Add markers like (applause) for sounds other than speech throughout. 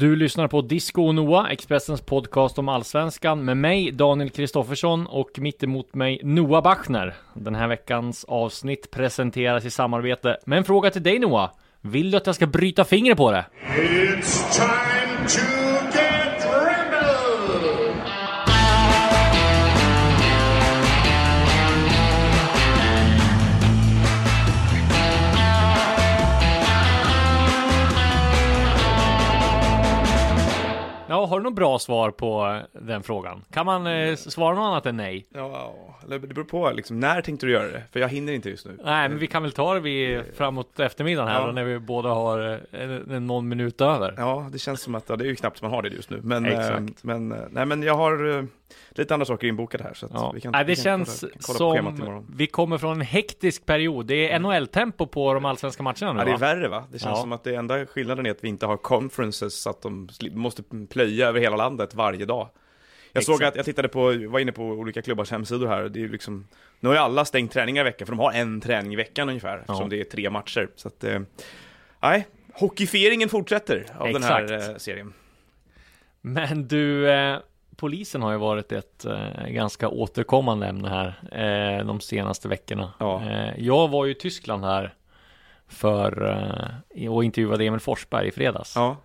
Du lyssnar på Disco och Noah, Expressens podcast om allsvenskan med mig, Daniel Kristoffersson och mitt emot mig Noah Bachner. Den här veckans avsnitt presenteras i samarbete med en fråga till dig Noah. Vill du att jag ska bryta fingret på det? It's time to Ja, har du något bra svar på eh, den frågan? Kan man eh, svara något annat än nej? Ja, eller det beror på liksom, när tänkte du göra det? För jag hinner inte just nu. Nej, men vi kan väl ta det vid framåt eftermiddagen här Ja. då, när vi båda har eh, en, en någon minut över. Ja, det känns som att, ja, det är ju knappt man har det just nu. Men, Exakt. eh, men, eh, nej men jag har eh, lite andra saker inbokade här så att Ja. vi kan, Nej, det vi kan känns kolla, kolla som imorgon. vi kommer från en hektisk period. Det är NHL-tempo på de allsvenska matcherna nu Ja, det är va? värre va? Det känns Ja. som att det enda skillnaden är att vi inte har conferences så att de måste plöja över hela landet varje dag. Jag såg Exakt. att, jag tittade på, var inne på olika klubbars hemsidor här det är liksom Nu har ju alla stängt träningar i veckan för de har en träning i veckan ungefär eftersom det är tre matcher. Så att, eh, nej, hockeyfieringen fortsätter av den här Exakt. eh, serien. Men du, eh, polisen har ju varit ett eh, ganska återkommande ämne här eh, de senaste veckorna. Ja. Eh, jag var ju i Tyskland här för eh, och intervjuade Emil Forsberg i fredags. Ja,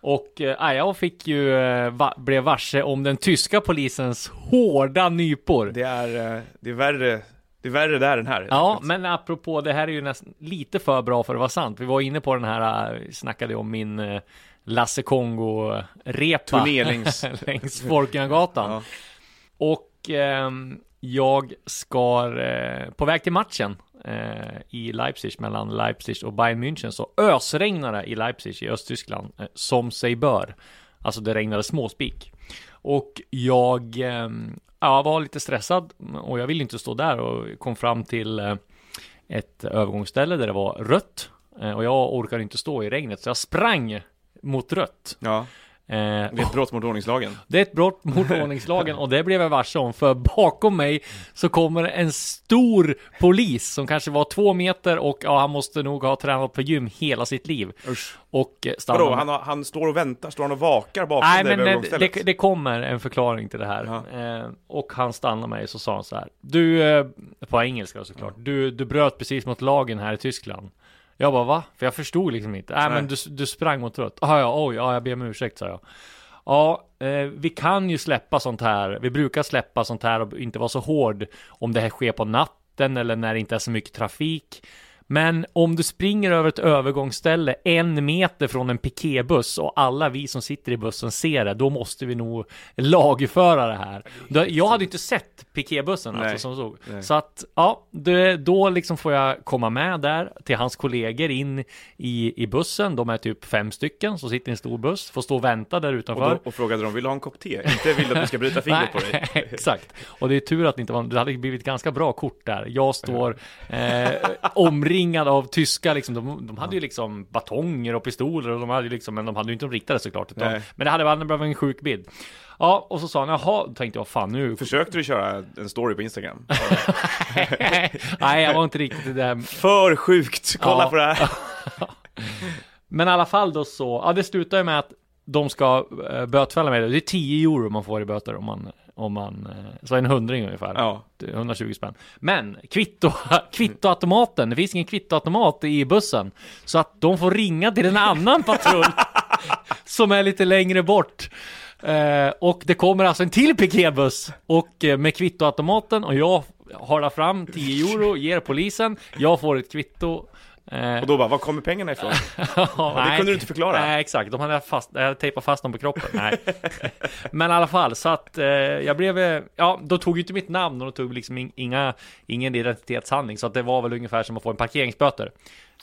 Och eh, jag fick ju, eh, va, blev varse om den tyska polisens hårda nypor. det är, eh, det är värre, det är värre där än här. Ja, men apropå det här är ju nästan lite för bra för att vara sant. Vi var inne på den här, eh, snackade om min Lasse Kongo-repa Turné längs- (laughs) längs Folkungagatan. Ja. Och ehm, jag ska, eh, på väg till matchen eh, i Leipzig, mellan Leipzig och Bayern München, så ösregnar det i Leipzig i Östtyskland, eh, som sig bör. Alltså det regnade småspik. Och jag ehm, ja, var lite stressad och jag ville inte stå där och kom fram till eh, ett övergångsställe där det var rött. Eh, och jag orkade inte stå i regnet, så jag sprang mot rött. ja, Eh, det är ett brott mot ordningslagen. det är ett brott mot ordningslagen och det blev jag varse om för bakom mig så kommer en stor polis som kanske var två meter och ja, han måste nog ha tränat på gym hela sitt liv. Usch. Och eh, stannar Vadå, han, han står och väntar, står han och vakar bakom Nej dig men övergångsstället? det, det kommer en förklaring till det här. Eh, och han stannar mig så sa han så här. Du, eh, på engelska såklart. Du, du bröt precis mot lagen här i Tyskland. Jag bara va? För jag förstod liksom inte. Nej men du, du sprang mot rött. Ah, ja, oj, ja jag ber om ursäkt sa jag. Ja, eh, vi kan ju släppa sånt här. Vi brukar släppa sånt här och inte vara så hård om det här sker på natten eller när det inte är så mycket trafik. Men om du springer över ett övergångsställe en meter från en piketbuss och alla vi som sitter i bussen ser det, då måste vi nog lagföra det här. Jag hade inte sett piketbussen alltså som såg. Nej. Så att, ja, det, då liksom får jag komma med där till hans kollegor in i, i bussen. De är typ fem stycken som sitter i en stor buss, får stå och vänta där och, utanför. då, och frågade de, vill du ha en kopp te? Inte vill att du ska bryta (laughs) fingret på dig? (laughs) Exakt. Och det är tur att det inte var, det hade blivit ganska bra kort där. Jag står eh, omringad av tyska liksom, de, de hade ju liksom batonger och pistoler och de hade liksom, men de hade ju inte de riktade såklart. Utan, men det hade varit en sjuk bild. Ja, och så sa han, jaha, tänkte jag, fan nu. Försökte du köra en story på Instagram? (laughs) Nej, jag var inte riktigt i det här För sjukt! Kolla Ja. på det här! (laughs) Men i alla fall då så, ja det slutar ju med att de ska äh, bötfälla mig. Det är 10 euro man får i böter om man, om man, eh, så en hundring ungefär. Ja, Det är 120 spänn. Men kvitto, (laughs) kvittoautomaten, det finns ingen kvittoautomat i bussen. Så att de får ringa till en annan (laughs) patrull som är lite längre bort. Eh, och det kommer alltså en till piketbuss och eh, med kvittoautomaten och jag har fram 10 euro, ger polisen, jag får ett kvitto. Eh, och då bara, var kommer pengarna ifrån? (laughs) ja, det kunde du inte förklara. Nej, exakt. De hade, fast, jag tejpat fast dem på kroppen. Nej. (laughs) Men i alla fall, så att eh, jag blev, eh, ja, de tog ju inte mitt namn och de tog liksom in, inga, ingen identitetshandling. Så att det var väl ungefär som att få en parkeringsböter.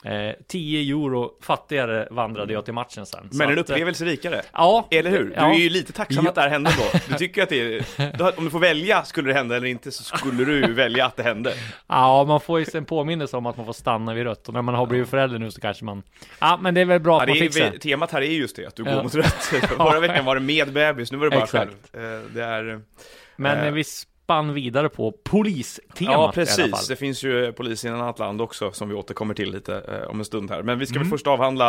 Eh, 10 euro fattigare vandrade jag till matchen sen. Men en att, eh, upplevelse rikare. Ja, Eller hur? Du Ja. är ju lite tacksam att det här hände då. (laughs) Du tycker att det är... Om du får välja, skulle det hända eller inte, så skulle du välja att det hände. (laughs) Ja, man får ju en påminnelse om att man får stanna vid rött. Och när man har blivit förälder nu så kanske man... Ja, men det är väl bra Ja, att man fixar temat här är just det, att du går Ja. mot rött. (laughs) Förra veckan var det med bebis, nu var det bara Exakt. själv. Eh, Det är... Men eh, vi spann vidare på polistemat Ja, precis. Det finns ju polis i ett annat land också som vi återkommer till lite eh, om en stund här. Men vi ska Mm. väl först avhandla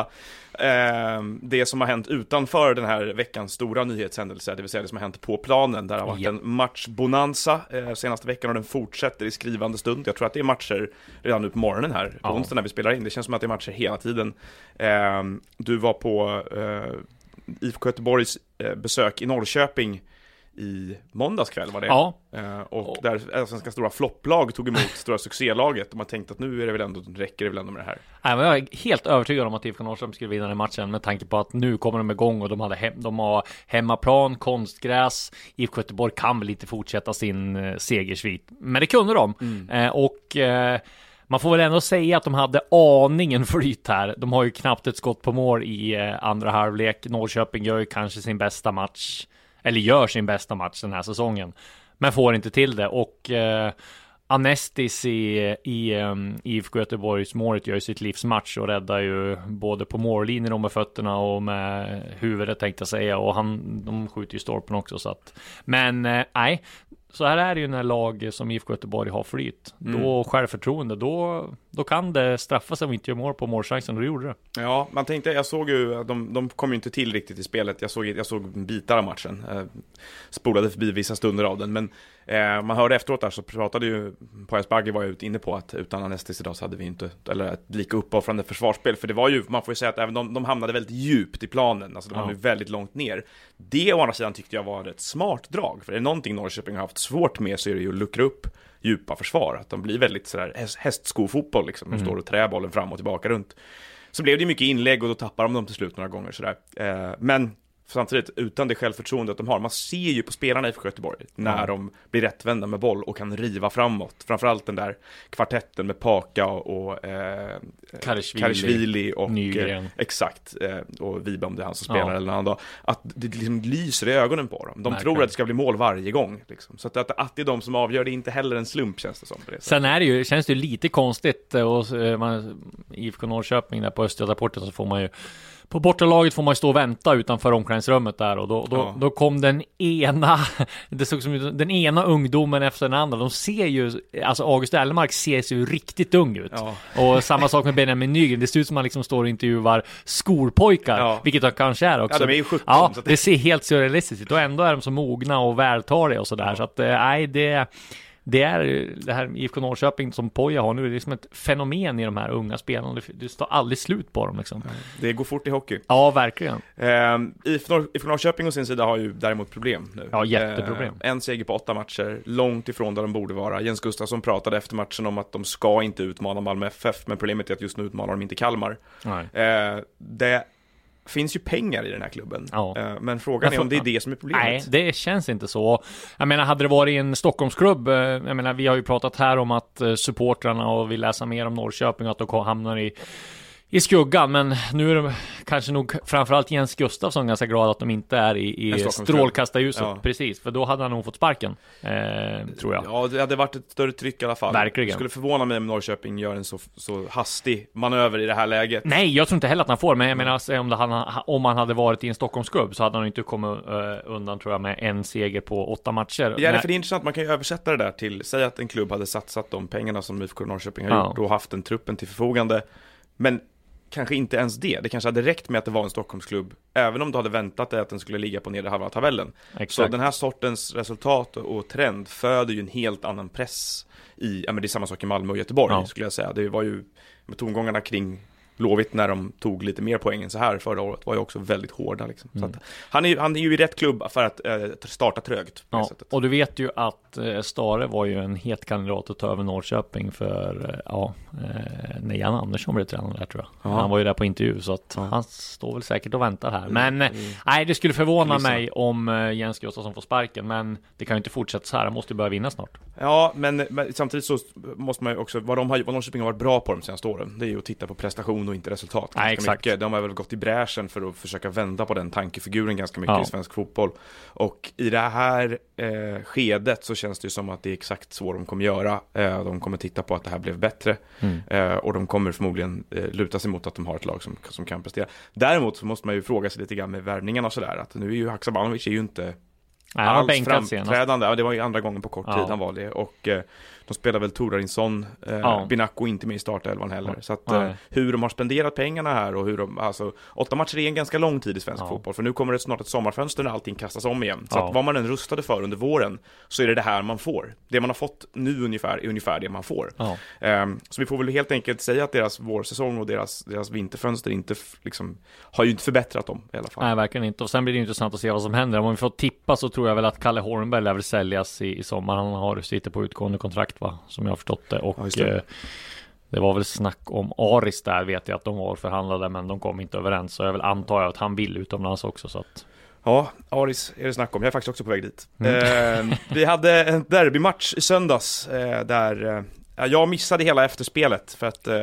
eh, det som har hänt utanför den här veckans stora nyhetshändelse, det vill säga det som har hänt på planen. Där har varit Ja. en matchbonanza eh, senaste veckan och den fortsätter i skrivande stund. Jag tror att det är matcher redan nu på morgonen här, på Ja. onsdag när vi spelar in. Det känns som att det är matcher hela tiden. Eh, du var på eh, IFK Göteborgs eh, besök i Norrköping i måndags kväll var det? Ja, Eh, och där svenska stora flopplag tog emot stora succélaget. De har tänkt att nu är det väl ändå, räcker det väl ändå med det här. Nej, men jag är helt övertygad om att IFK Norrköping skulle vinna den matchen med tanke på att nu kommer de igång och de, hade hem, de har hemmaplan, konstgräs. IFK Göteborg kan väl inte fortsätta sin eh, segersvit, men det kunde de. Eh, och eh, man får väl ändå säga att de hade aningen flyt här. De har ju knappt ett skott på mål i eh, andra halvlek. Norrköping gör ju kanske sin bästa match, eller gör sin bästa match den här säsongen, men får inte till det. Och eh, Anestis i, i um, IFK Göteborgs målet gör ju sitt livs match och räddar ju både på mållinjen och med fötterna och med huvudet tänkte jag säga och han, de skjuter ju stolpen också så att men eh, nej, så här är det ju när lag som IFK Göteborg har flyt. Då självförtroende, då, då kan det straffa sig om vi inte gör mål på målchansen och det gjorde det. Ja, man tänkte, jag såg ju, de, de kom ju inte till riktigt i spelet. Jag såg, jag såg bitar av matchen. Eh, spolade förbi vissa stunder av den, men eh, man hörde efteråt där så pratade ju Poyas Bagge var ju inne på att utan Anestis idag så hade vi inte, eller ett lika uppoffrande försvarsspel. För det var ju, man får ju säga att även de, de hamnade väldigt djupt i planen, alltså de Ja. hamnade ju väldigt långt ner. Det å andra sidan tyckte jag var ett smart drag, för är det någonting Norrköping har haft svårt med så är det ju att luckra upp djupa försvar, att de blir väldigt sådär häst- hästskofotboll liksom, de står och trär bollen fram och tillbaka runt. Så blev det mycket inlägg och då tappar de dem till slut några gånger sådär. Eh, men samtidigt, utan det självförtroendet de har, man ser ju på spelarna i Göteborg när Ja. de blir rättvända med boll och kan riva framåt. Framförallt den där kvartetten med Paka och eh, Karishvili, Karishvili och Nygren. Eh, exakt, eh, och Vibe om det är han som spelar Ja. eller någon annan dag. Att det liksom lyser i ögonen på dem. De Verkligen. tror att det ska bli mål varje gång. Liksom. Så att, att, att det är de som avgör, det är inte heller en slump känns det som. Det. Sen är det ju, känns det ju lite konstigt eh, och eh, man, IFK Norrköping där på Östgötaporten så får man ju på bortalaget får man ju stå och vänta utanför omklädningsrummet där och då, då, Ja. då kom den ena, (laughs) det såg som den ena ungdomen efter den andra. De ser ju, alltså August Ellemark ser ju riktigt ung ut. Ja. Och samma sak med Benjamin Nygren, det ser ut som man liksom står och intervjuar skolpojkar, Ja. vilket de kanske är också. Ja, de är ju 17, Ja, det ser helt surrealistiskt ut och ändå är de så mogna och vältaliga och sådär. Så att, eh, nej, det det är det här IFK Norrköping som Poja har nu, det är som ett fenomen i de här unga spelarna. Det, det står aldrig slut på dem liksom. Det går fort i hockey. Ja, verkligen. Eh, IFK Norr- IFK Norrköping å sin sida har ju däremot problem nu. Ja, jätteproblem. Eh, en seger på åtta matcher, långt ifrån där de borde vara. Jens Gustafsson pratade efter matchen om att de ska inte utmana Malmö FF, men problemet är att just nu utmanar de inte Kalmar. Nej. Eh, det finns ju pengar i den här klubben, Ja. eh, men frågan Men är om det är det som är problemet. Nej, det känns inte så. Jag menar, hade det varit en Stockholmsklubb, eh, jag menar, vi har ju pratat här om att eh, supportrarna och vill läsa mer om Norrköping och att de hamnar i i skuggan, men nu är de kanske nog framförallt Jens Gustafsson ganska glad att de inte är i, i strålkastarljuset. Ja. Precis, för då hade han nog fått sparken. Eh, tror jag. Ja, det hade varit ett större tryck i alla fall. Verkligen. Det skulle förvåna mig om Norrköping gör en så, så hastig manöver i det här läget. Nej, jag tror inte heller att han får, men jag menar om, det, han, om han hade varit i en Stockholmsklubb så hade han inte kommit eh, undan tror jag med en seger på åtta matcher. Ja, för det är intressant, man kan ju översätta det där till, säg att en klubb hade satsat de pengarna som IFK Norrköping har Ja. gjort och haft den truppen till förfogande. Men kanske inte ens det, det kanske hade räckt med att det var en Stockholmsklubb, även om du hade väntat dig att den skulle ligga på nedre halvan av tabellen. Så Exakt. den här sortens resultat och trend föder ju en helt annan press i, ja men det är samma sak i Malmö och Göteborg Ja. skulle jag säga. Det var ju, med tongångarna kring Blåvitt när de tog lite mer poäng än så här förra året var ju också väldigt hårda liksom. Mm. att, han, är, han är ju i rätt klubb för att eh, starta trögt Ja, och du vet ju att eh, Stare var ju en het kandidat att ta över Norrköping för, eh, ja, eh, när Jan Andersson blev tränare där tror jag. Ja. Han var ju där på intervju så att Ja. han står väl säkert och väntar här. Men eh, nej, det skulle förvåna Kulisserna. mig om eh, Jens Gustafsson får sparken. Men det kan ju inte fortsätta så här. Han måste ju börja vinna snart. Ja, men, men samtidigt så måste man ju också, vad, de har, vad Norrköping har varit bra på de senaste åren, det är ju att titta på prestation och inte resultat. Nej, ganska exakt. Mycket. De har väl gått i bräschen för att försöka vända på den tankefiguren ganska mycket Ja. i svensk fotboll. Och i det här eh, skedet så känns det ju som att det är exakt så de kommer göra. Eh, de kommer titta på att det här blev bättre. Mm. Eh, och de kommer förmodligen eh, luta sig mot att de har ett lag som, som kan prestera. Däremot så måste man ju fråga sig lite grann med värvningarna och sådär, att nu är ju Haksabanovic är ju inte Nej, han alls framträdande. Ja, det var ju andra gången på kort Ja. tid han var det. Och eh, de spelar väl Torarinsson, eh, Ja. Binacco inte med i startelvan heller. Så att eh, hur de har spenderat pengarna här och hur de, alltså åtta matcher är en ganska lång tid i svensk fotboll. För nu kommer det snart ett sommarfönster när allting kastas om igen. Så att vad man än rustade för under våren så är det det här man får. Det man har fått nu ungefär är ungefär det man får. Ehm, så vi får väl helt enkelt säga att deras vårsäsong och deras, deras vinterfönster inte liksom, har ju inte förbättrat dem i alla fall. Nej, verkligen inte. Och sen blir det intressant att se vad som händer. Om vi får tippa så tror jag väl att Kalle Hornberg lär väl säljas i, i sommar. Han har, sitter på utgående kontrakt va, som jag har förstått det. Och Ja, det. eh, det var väl snack om Aris där vet jag att de var förhandlade, men de kom inte överens. Så jag väl antar jag att han vill utomlands också. Så att, Ja, Aris är det snack om. Jag är faktiskt också på väg dit. Mm. Eh, vi hade en derbymatch i söndags eh, där eh, jag missade hela efterspelet för att eh,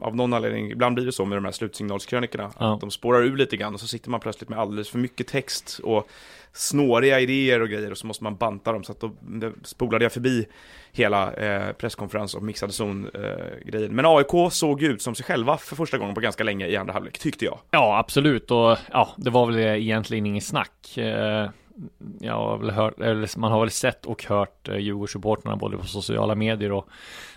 av någon anledning, ibland blir det så med de här slutsignalskrönikorna, Ja. att de spårar ur lite grann och så sitter man plötsligt med alldeles för mycket text och snåriga idéer och grejer och så måste man banta dem så att då spolade jag förbi hela eh, presskonferens och mixade zon eh. Men AIK såg ut som sig själva för första gången på ganska länge i andra halvlek, tyckte jag. Ja, absolut. Och ja, det var väl egentligen inget snack. Eh, ja, väl hört, eller man har väl sett och hört eh, Djurgårdssupportrarna både på sociala medier och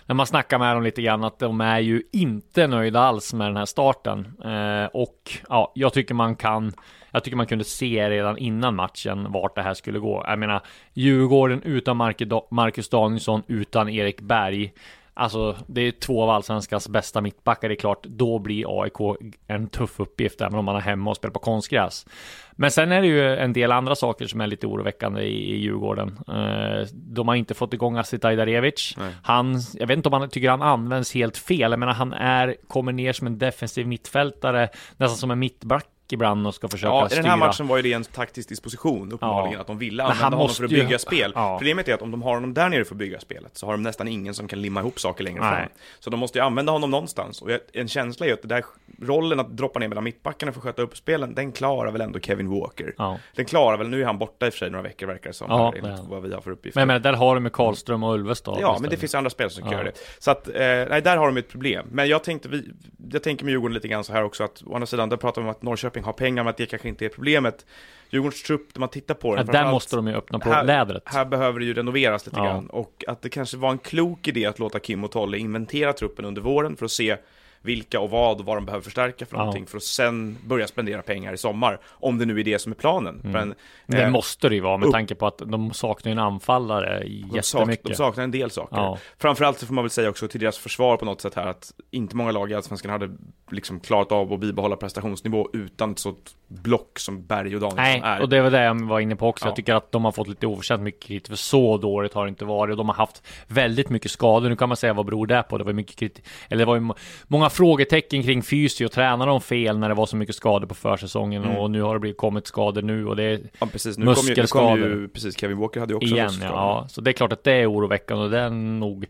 när man snackar med dem lite grann att de är ju inte nöjda alls med den här starten. Eh, och ja, jag tycker man kan jag tycker man kunde se redan innan matchen vart det här skulle gå. Jag menar, Djurgården utan Marcus Danielsson, utan Erik Berg. Alltså, det är två av allsvenskans bästa mittbackar. Det är klart, då blir AIK en tuff uppgift, även om man är hemma och spelar på konstgräs. Men sen är det ju en del andra saker som är lite oroväckande i, i Djurgården. Eh, de har inte fått igång Asit Ajdarevic. Nej. Han, jag vet inte om han tycker han används helt fel. Jag menar, han är, kommer ner som en defensiv mittfältare, nästan som en mittback ibland och ska försöka Ja, i styra. den här matchen var ju det en taktisk disposition, uppenbarligen, Ja. att de ville Men använda honom för att ju- bygga spel. Ja. Problemet är att om de har honom där nere för att bygga spelet, så har de nästan ingen som kan limma ihop saker längre Nej. fram. Så de måste ju använda honom någonstans. Och en känsla är ju att det där rollen att droppa ner mellan mittbackarna för att sköta upp spelen, den klarar väl ändå Kevin Walker. Ja. Den klarar väl, nu är han borta i och för sig några veckor verkar det som, Ja, här, han. vad vi har för uppgifter. Men, men där har de med Karlström och Ulvestad. Ja, men det finns andra spel som kan göra det. Så att, eh, nej, där har de ett problem. Men jag tänkte, vi, jag tänker med Djurgården lite grann så här också, att å andra sidan, där pratar vi om att Norrköping har pengar, men att det kanske inte är problemet. Djurgårdens trupp, när man tittar på den, Ja, där måste de ju öppna på här- lädret. här behöver det ju renoveras lite Ja. grann och att det kanske var en klok idé att låta Kim och Tolle inventera truppen under våren för att se vilka och vad och vad de behöver förstärka för Ja. någonting för att sen börja spendera pengar i sommar. Om det nu är det som är planen. Mm. Men, Det eh, måste det ju vara med upp- tanke på att de saknar en anfallare de, sak, de jättemycket. saknar en del saker. Ja. Framförallt så får man väl säga också till deras försvar på något sätt här att inte många lag i Allsvenskan hade liksom klarat av att bibehålla prestationsnivå utan ett sånt block som Berg och Danielsson Nej, är. och det var det jag var inne på också. Ja. Jag tycker att de har fått lite oförtjänt mycket kritik, för så dåligt har det inte varit. Och de har haft väldigt mycket skador. Nu kan man säga vad beror det på? Det var mycket kritik, eller det var ju må- många frågetecken kring fysio. Tränar de fel när det var så mycket skador på försäsongen? Mm. Och nu har det blivit kommit skador nu och det är ja, precis. Nu kom, ju, nu kom muskelskador. ju, precis, Kevin Walker hade ju också igen. Ja. ja, så det är klart att det är oroväckande och det är nog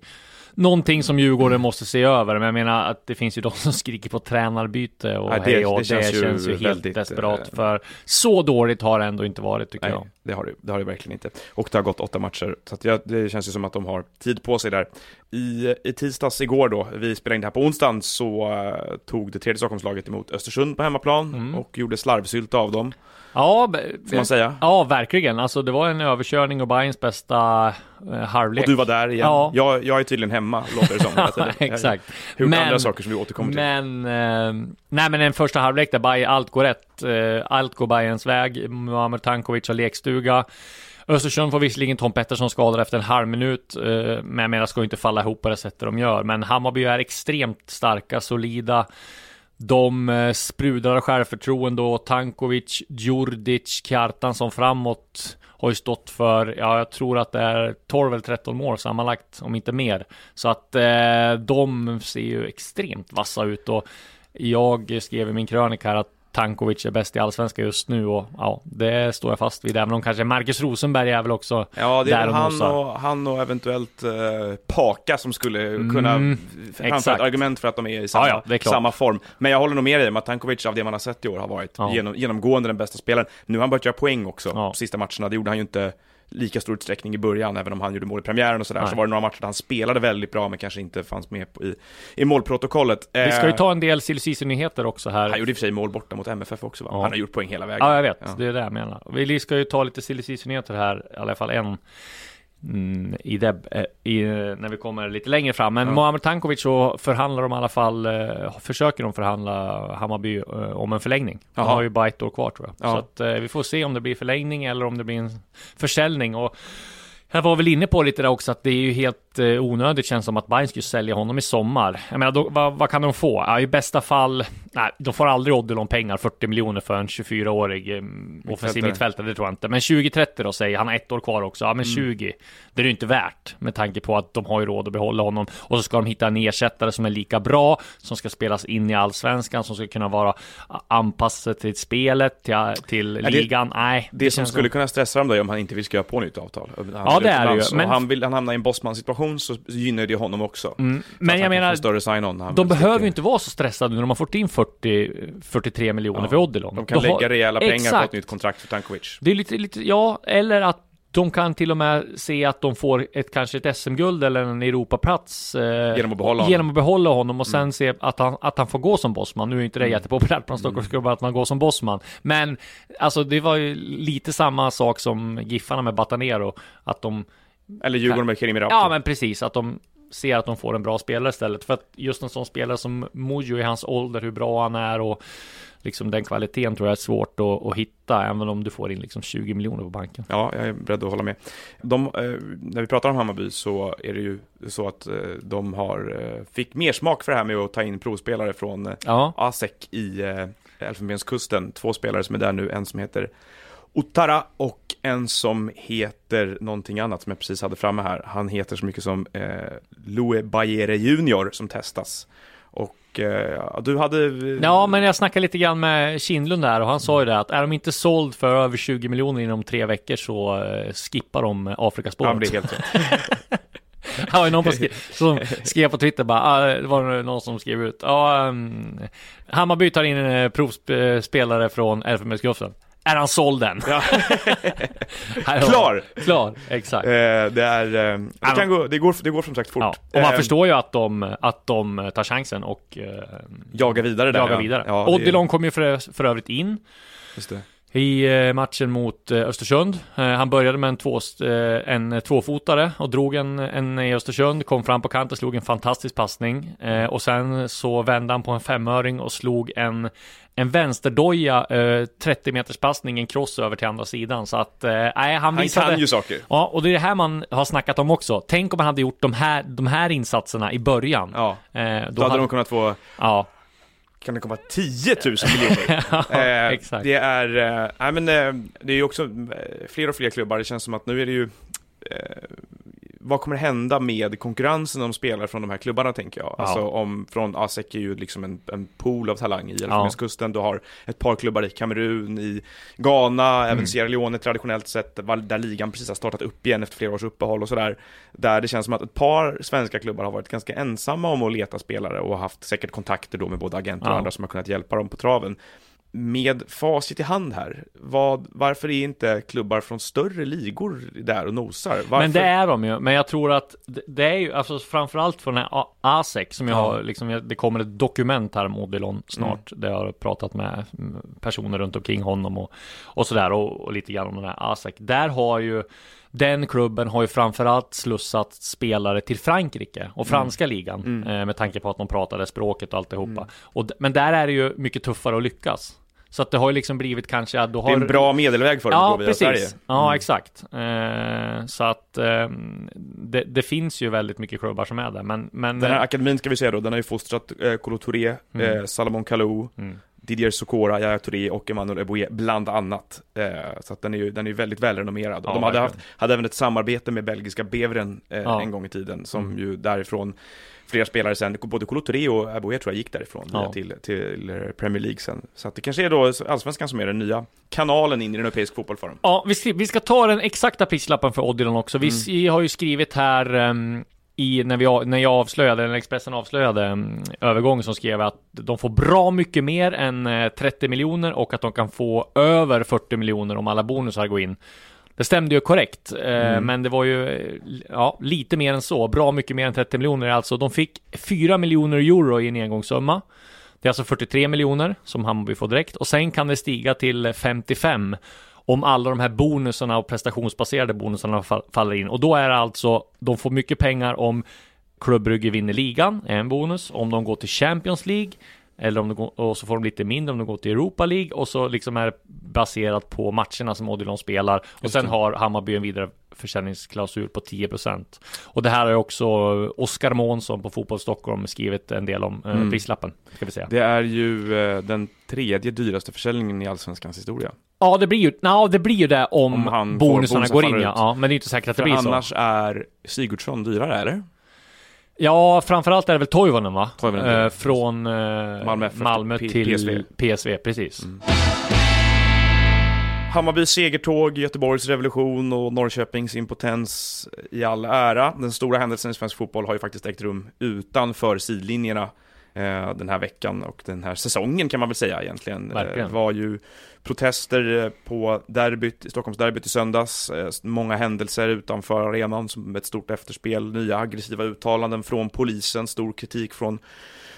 någonting som Djurgården måste se över. Men jag menar att det finns ju de (laughs) som skriker på tränarbyte och Nej, det- hej och det det, känns känns ju ju, helt väldigt, desperat. eh, För så dåligt har det ändå inte varit tycker Nej, jag. det har det, det har det verkligen inte. Och det har gått åtta matcher, så jag, det känns ju som att de har tid på sig där. I, i tisdags igår då, vi spelade in det här på onsdagen, så eh, tog det tredje Stockholmslaget emot Östersund på hemmaplan Mm. och gjorde slarvsylta av dem, Ja, får man säga. ja, verkligen. Alltså det var en överkörning och Bayerns bästa eh, halvlek. Och du var där igen. Ja. Jag, jag är tydligen hemma, låter det som. (laughs) Exakt. (laughs) Gjort Men- andra saker som vi återkommer till. Men, eh, nej men en första halvlek där Bayern, allt går rätt. Eh, allt går Bayerns väg. Muamer Tankovic har lekstuga. Östersund får visserligen Tom Pettersson skadad efter en halv minut, eh, men jag menar ska inte falla ihop på det sättet de gör. Men Hammarby är extremt starka, solida. De eh, sprudlar av självförtroende och Tankovic, Djurdjic, Kjartansson framåt har ju stått för, ja jag tror att det är 12 eller 13 mål sammanlagt, om inte mer. Så att eh, de ser ju extremt vassa ut och jag skrev i min krönika här att Tankovic är bäst i allsvenskan just nu och ja, det står jag fast vid. Även om kanske Marcus Rosenberg är väl också Ja, det där är väl och han nosar. och, han och eventuellt eh, Paka som skulle kunna Mm, framföra ett argument för att de är i samma, Ja, ja, är samma form. Men jag håller nog med dig om att Tankovic av det man har sett i år har varit genom, genomgående den bästa spelaren. Nu har han börjat göra poäng också, Ja. sista matcherna. Det gjorde han ju inte lika stor utsträckning i början, även om han gjorde mål i premiären och sådär, Nej. så var det några matcher där han spelade väldigt bra, men kanske inte fanns med i, i målprotokollet. Vi ska ju Eh, ta en del silly nyheter också här. Han gjorde i och för sig mål borta mot MFF också va? Ja. Han har gjort poäng hela vägen. Ja, jag vet. Ja. Det är det jag menar. Vi ska ju ta lite silly nyheter här, i alla fall en. Mm, i, det, eh, i när vi kommer lite längre fram. Men Ja. Mohamed Tankovic så förhandlar de i alla fall, eh, försöker de förhandla Hammarby eh, om en förlängning. De Jaha. har ju bara ett år kvar tror jag. Ja. Så att eh, vi får se om det blir förlängning eller om det blir en försäljning. Och jag var väl inne på lite där också att det är ju helt eh, onödigt känns som att Bayern skulle sälja honom i sommar. Jag menar, då, vad, vad kan de få? Ja, I bästa fall, nej, de får aldrig Odilon pengar, 40 miljoner för en 24-årig eh, offensiv mittfältare, det tror jag inte. Men 20-30 då säger han har ett år kvar också. Ja, men 20, det är ju inte värt med tanke på att de har ju råd att behålla honom. Och så ska de hitta en ersättare som är lika bra, som ska spelas in i allsvenskan, som ska kunna vara anpassad till spelet, till, till det- ligan. Nej, Det, som känns skulle kunna stressa dem då är om han inte vill skriva på nytt avtal. Han Ja, vill det är ju, och men- han vill han hamnar i en Bosman-situation så gynnar det honom också. Mm, men jag menar, en större han De behöver ju inte vara så stressade när de har fått in 40, 43 miljoner Ja, för Odilon. De kan har- lägga rejäla pengar på Exakt. ett nytt kontrakt för Tankovic. Det är lite, lite, ja, eller att de kan till och med se att de får ett, kanske ett SM-guld eller en Europaplats eh, Genom att behålla honom. genom att behålla honom och sen se att han, att han får gå som bossman. Nu är inte det Mm. jättepopulärt bland Stockholmsklubbar att man går som bossman. Men alltså det var ju lite samma sak som Giffarna med Batanero. Att de Eller Djurgården med Kerim Rapi. Ja, men precis. Att de ser att de får en bra spelare istället. För att just en sån spelare som Mojo i hans ålder, hur bra han är och liksom den kvaliteten tror jag är svårt att, att hitta, även om du får in liksom 20 miljoner på banken. Ja, jag är beredd att hålla med. De, eh, när vi pratar om Hammarby så är det ju så att eh, de har, eh, fick mer smak för det här med att ta in provspelare från eh, Ja, ASEC i eh, Elfenbenskusten. Två spelare som är där nu, en som heter Ottara och en som heter någonting annat som jag precis hade framme här. Han heter så mycket som eh, Louis Bayere Junior som testas. Och eh, ja, du hade... ja, men jag snackade lite grann med Kindlund där och han sa ju det att är de inte såld för över 20 miljoner inom tre veckor så eh, skippar de Ja, Afrikaspåret. men det är helt rätt. (laughs) Det var någon på skri- som skrev på Twitter bara, ah, det var någon som skrev ut, ja, um, Hammarby tar in en eh, provspelare från Elfenbenskusten. Är han såld än? Ja. (laughs) Klar! Klar, exakt. Eh, det är... Eh, det, Ja. kan gå, det, går, det går som sagt fort. Ja, och man Eh, förstår ju att de, att de tar chansen och eh, Jaga vidare där. jagar ja. vidare. Ja, det- Odilon kom ju för, för övrigt in Just det. I eh, matchen mot eh, Östersund. Eh, Han började med en, två, en tvåfotare och drog en, en i Östersund, kom fram på kanten, slog en fantastisk passning och sen så vände han på en femöring och slog en en vänsterdoja, eh, 30 meters passning, en cross över till andra sidan. Så att, nej, han Han visade... kan ju saker. Ja, och det är det här man har snackat om också. Tänk om man hade gjort de här, de här insatserna i början. Ja. Eh, Då hade de kunnat få, Ja, kan det komma 10 000 miljoner? (laughs) Eh, exakt. Det är, eh, nej men eh, det är ju också eh, fler och fler klubbar, det känns som att nu är det ju vad kommer hända med konkurrensen om spelare från de här klubbarna tänker jag? Ja. Alltså om, från ASEC är ju liksom en, en pool av talang i Elfenbenskusten, du har ett par klubbar i Kamerun, i Ghana, även Mm. Sierra Leone traditionellt sett, där ligan precis har startat upp igen efter flera års uppehåll och sådär. Där det känns som att ett par svenska klubbar har varit ganska ensamma om att leta spelare och haft säkert kontakter då med både agenter och Ja. andra som har kunnat hjälpa dem på traven. Med facit i hand här, vad, varför är inte klubbar från större ligor där och nosar? Varför? Men det är de ju. Men jag tror att det, är ju, alltså framförallt från den här ASEC som jag Ja. har, liksom, det kommer ett dokument här om Odilon snart. Mm. Där jag har pratat med mm, personer runt omkring honom och, och sådär och, och lite grann om den här ASEC. Där har ju den klubben har ju framförallt slussat spelare till Frankrike och franska ligan Mm. eh, med tanke på att de pratade språket och alltihopa. Och, d- men där är det ju mycket tuffare att lyckas. Så att det har ju liksom blivit kanske att du har... Det är en bra medelväg för att Ja, gå via. Sverige. Ja, Mm. exakt. Eh, så att eh, det, det finns ju väldigt mycket klubbar som är där. Men, men Den här eh, akademin ska vi säga då, den har ju fostrat eh, Kolo Touré, Mm. eh, Salomon Kalou, mm. Didier Sokora, Yahya Touré och Emmanuel Eboué, bland annat. Eh, så att den är ju, den är väldigt välrenommerad. Ja, de hade, haft, hade även ett samarbete med belgiska Beveren eh, Ja. en gång i tiden, som Mm. ju därifrån flera spelare sen, både Kolo Touré och Eboué tror jag gick därifrån Ja. via till, till eh, Premier League sen. Så att det kanske är då Allsvenskan som är den nya kanalen in i den europeiska fotboll för dem. Ja, vi ska, vi ska ta den exakta prislappen för Odilon också. Vi Mm. har ju skrivit här ehm, i, när, vi, när jag avslöjade, när Expressen avslöjade um, övergången som skrev att de får bra mycket mer än eh, 30 miljoner och att de kan få över 40 miljoner om alla bonusar går in. Det stämde ju korrekt, eh, Mm. men det var ju ja, lite mer än så. Bra mycket mer än 30 miljoner. Alltså, de fick 4 miljoner euro i en engångssumma. Det är alltså 43 miljoner som Hammarby får direkt och sen kan det stiga till 55 om alla de här bonusarna och prestationsbaserade bonusarna fa- faller in. Och då är det alltså, de får mycket pengar om Klubb vinner ligan, en bonus. Om de går till Champions League, eller om de går, och så får de lite mindre om de går till Europa League och så liksom är det baserat på matcherna som Odilon spelar. Och sen har Hammarby en vidare försäljningsklausul på 10%. Och det här är också Oskar Månsson på Fotboll Stockholm skrivit en del om eh, Mm. prislappen, ska vi säga. Det är ju eh, den tredje dyraste försäljningen i Allsvenskans historia. Ja, det blir ju, no, det blir ju det om, Om bonusarna går in, ja. ja. Men det är inte säkert att det För blir så. annars är Sigurdsson dyrare, eller? Ja, framförallt är det väl Toivonen va? Toivonen, eh, från eh, Malmö Malmö till PSV. PSV, precis. Hammarbys segertåg, Göteborgs revolution och Norrköpings impotens i all ära. Den stora händelsen i svensk fotboll har ju faktiskt ägt rum utanför sidlinjerna den här veckan och den här säsongen kan man väl säga egentligen. Verkligen. Det var ju protester eh, på derbyt, Stockholmsderbyt i söndags, eh, många händelser utanför arenan som ett stort efterspel, nya aggressiva uttalanden från polisen, stor kritik från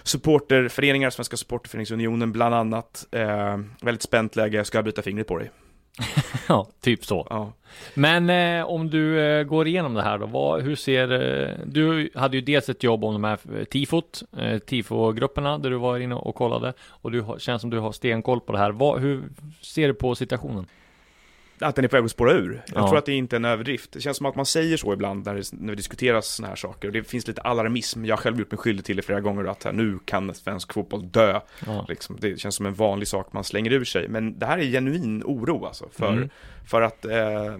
supporterföreningar, Svenska Supporterföreningsunionen bland annat. Eh, väldigt spänt läge, jag ska byta fingret på dig. (laughs) Ja, typ så. Ja. Men eh, om du eh, går igenom det här då, vad, hur ser... Eh, du hade ju dels ett jobb om de här eh, tifot, eh, tifo-grupperna där du var inne och kollade och du har, känns som du har stenkoll på det här. Vad, hur ser du på situationen? Att den är på väg att spåra ur. Jag Ja. tror att det inte är en överdrift. Det känns som att man säger så ibland när det, när det diskuteras såna här saker. Och det finns lite alarmism. Jag har själv gjort mig skyldig till det flera gånger. Att här, nu kan svensk fotboll dö. Ja. Liksom. Det känns som en vanlig sak man slänger ur sig. Men det här är genuin oro alltså. För, Mm. för att eh,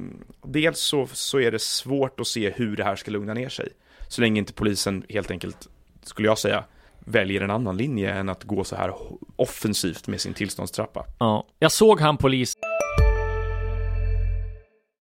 dels så, så är det svårt att se hur det här ska lugna ner sig. Så länge inte polisen helt enkelt, skulle jag säga, väljer en annan linje än att gå så här offensivt med sin tillståndstrappa. Ja. Jag såg han polis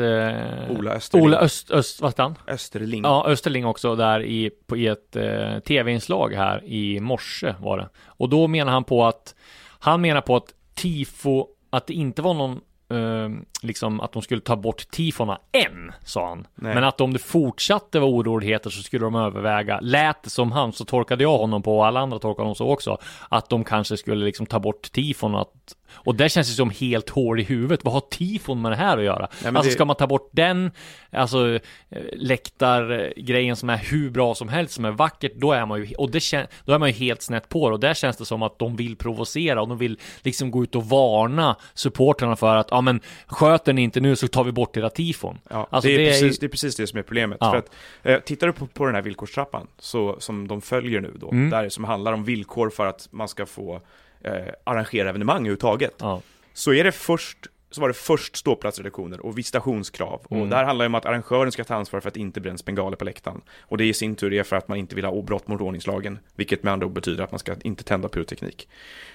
eh, Ola Österling. Ola Öst, Öst, vad han? Österling. Ja, Österling också där i, på, i ett eh, tv-inslag här i morse var det. Och då menar han på att, han menar på att tifo, att det inte var någon, eh, liksom att de skulle ta bort tifona än, sa han. Nej. Men att om det fortsatte vara oroligheter så skulle de överväga, lät det som han, så tolkade jag honom på, och alla andra tolkade honom så också, att de kanske skulle liksom ta bort tifon och att och det känns ju som helt hål i huvudet. Vad har tifon med det här att göra? men alltså det- ska man ta bort den, alltså eh, läktargrejen som är hur bra som helst, som är vackert, då är man ju, och det kän, då är man ju helt snett på det. Och där känns det som att de vill provocera och de vill liksom gå ut och varna supportrarna för att, ja men sköter ni inte nu så tar vi bort era tifon. Ja, Alltså, det, är det är ju- precis, det är precis det som är problemet. Ja. För att, eh, tittar du på, på den här villkorstrappan, så, som de följer nu då, Mm. där som handlar om villkor för att man ska få eh, arrangera evenemang överhuvudtaget, Ja, så är det först så var det först ståplatsreduktioner och visitationskrav. Och Mm. där handlar det om att arrangören ska ta ansvar för att det inte bränns bengaler på läktaren. Och det i sin tur är för att man inte vill ha brott mot ordningslagen, vilket med andra ord betyder att man ska inte tända pyroteknik.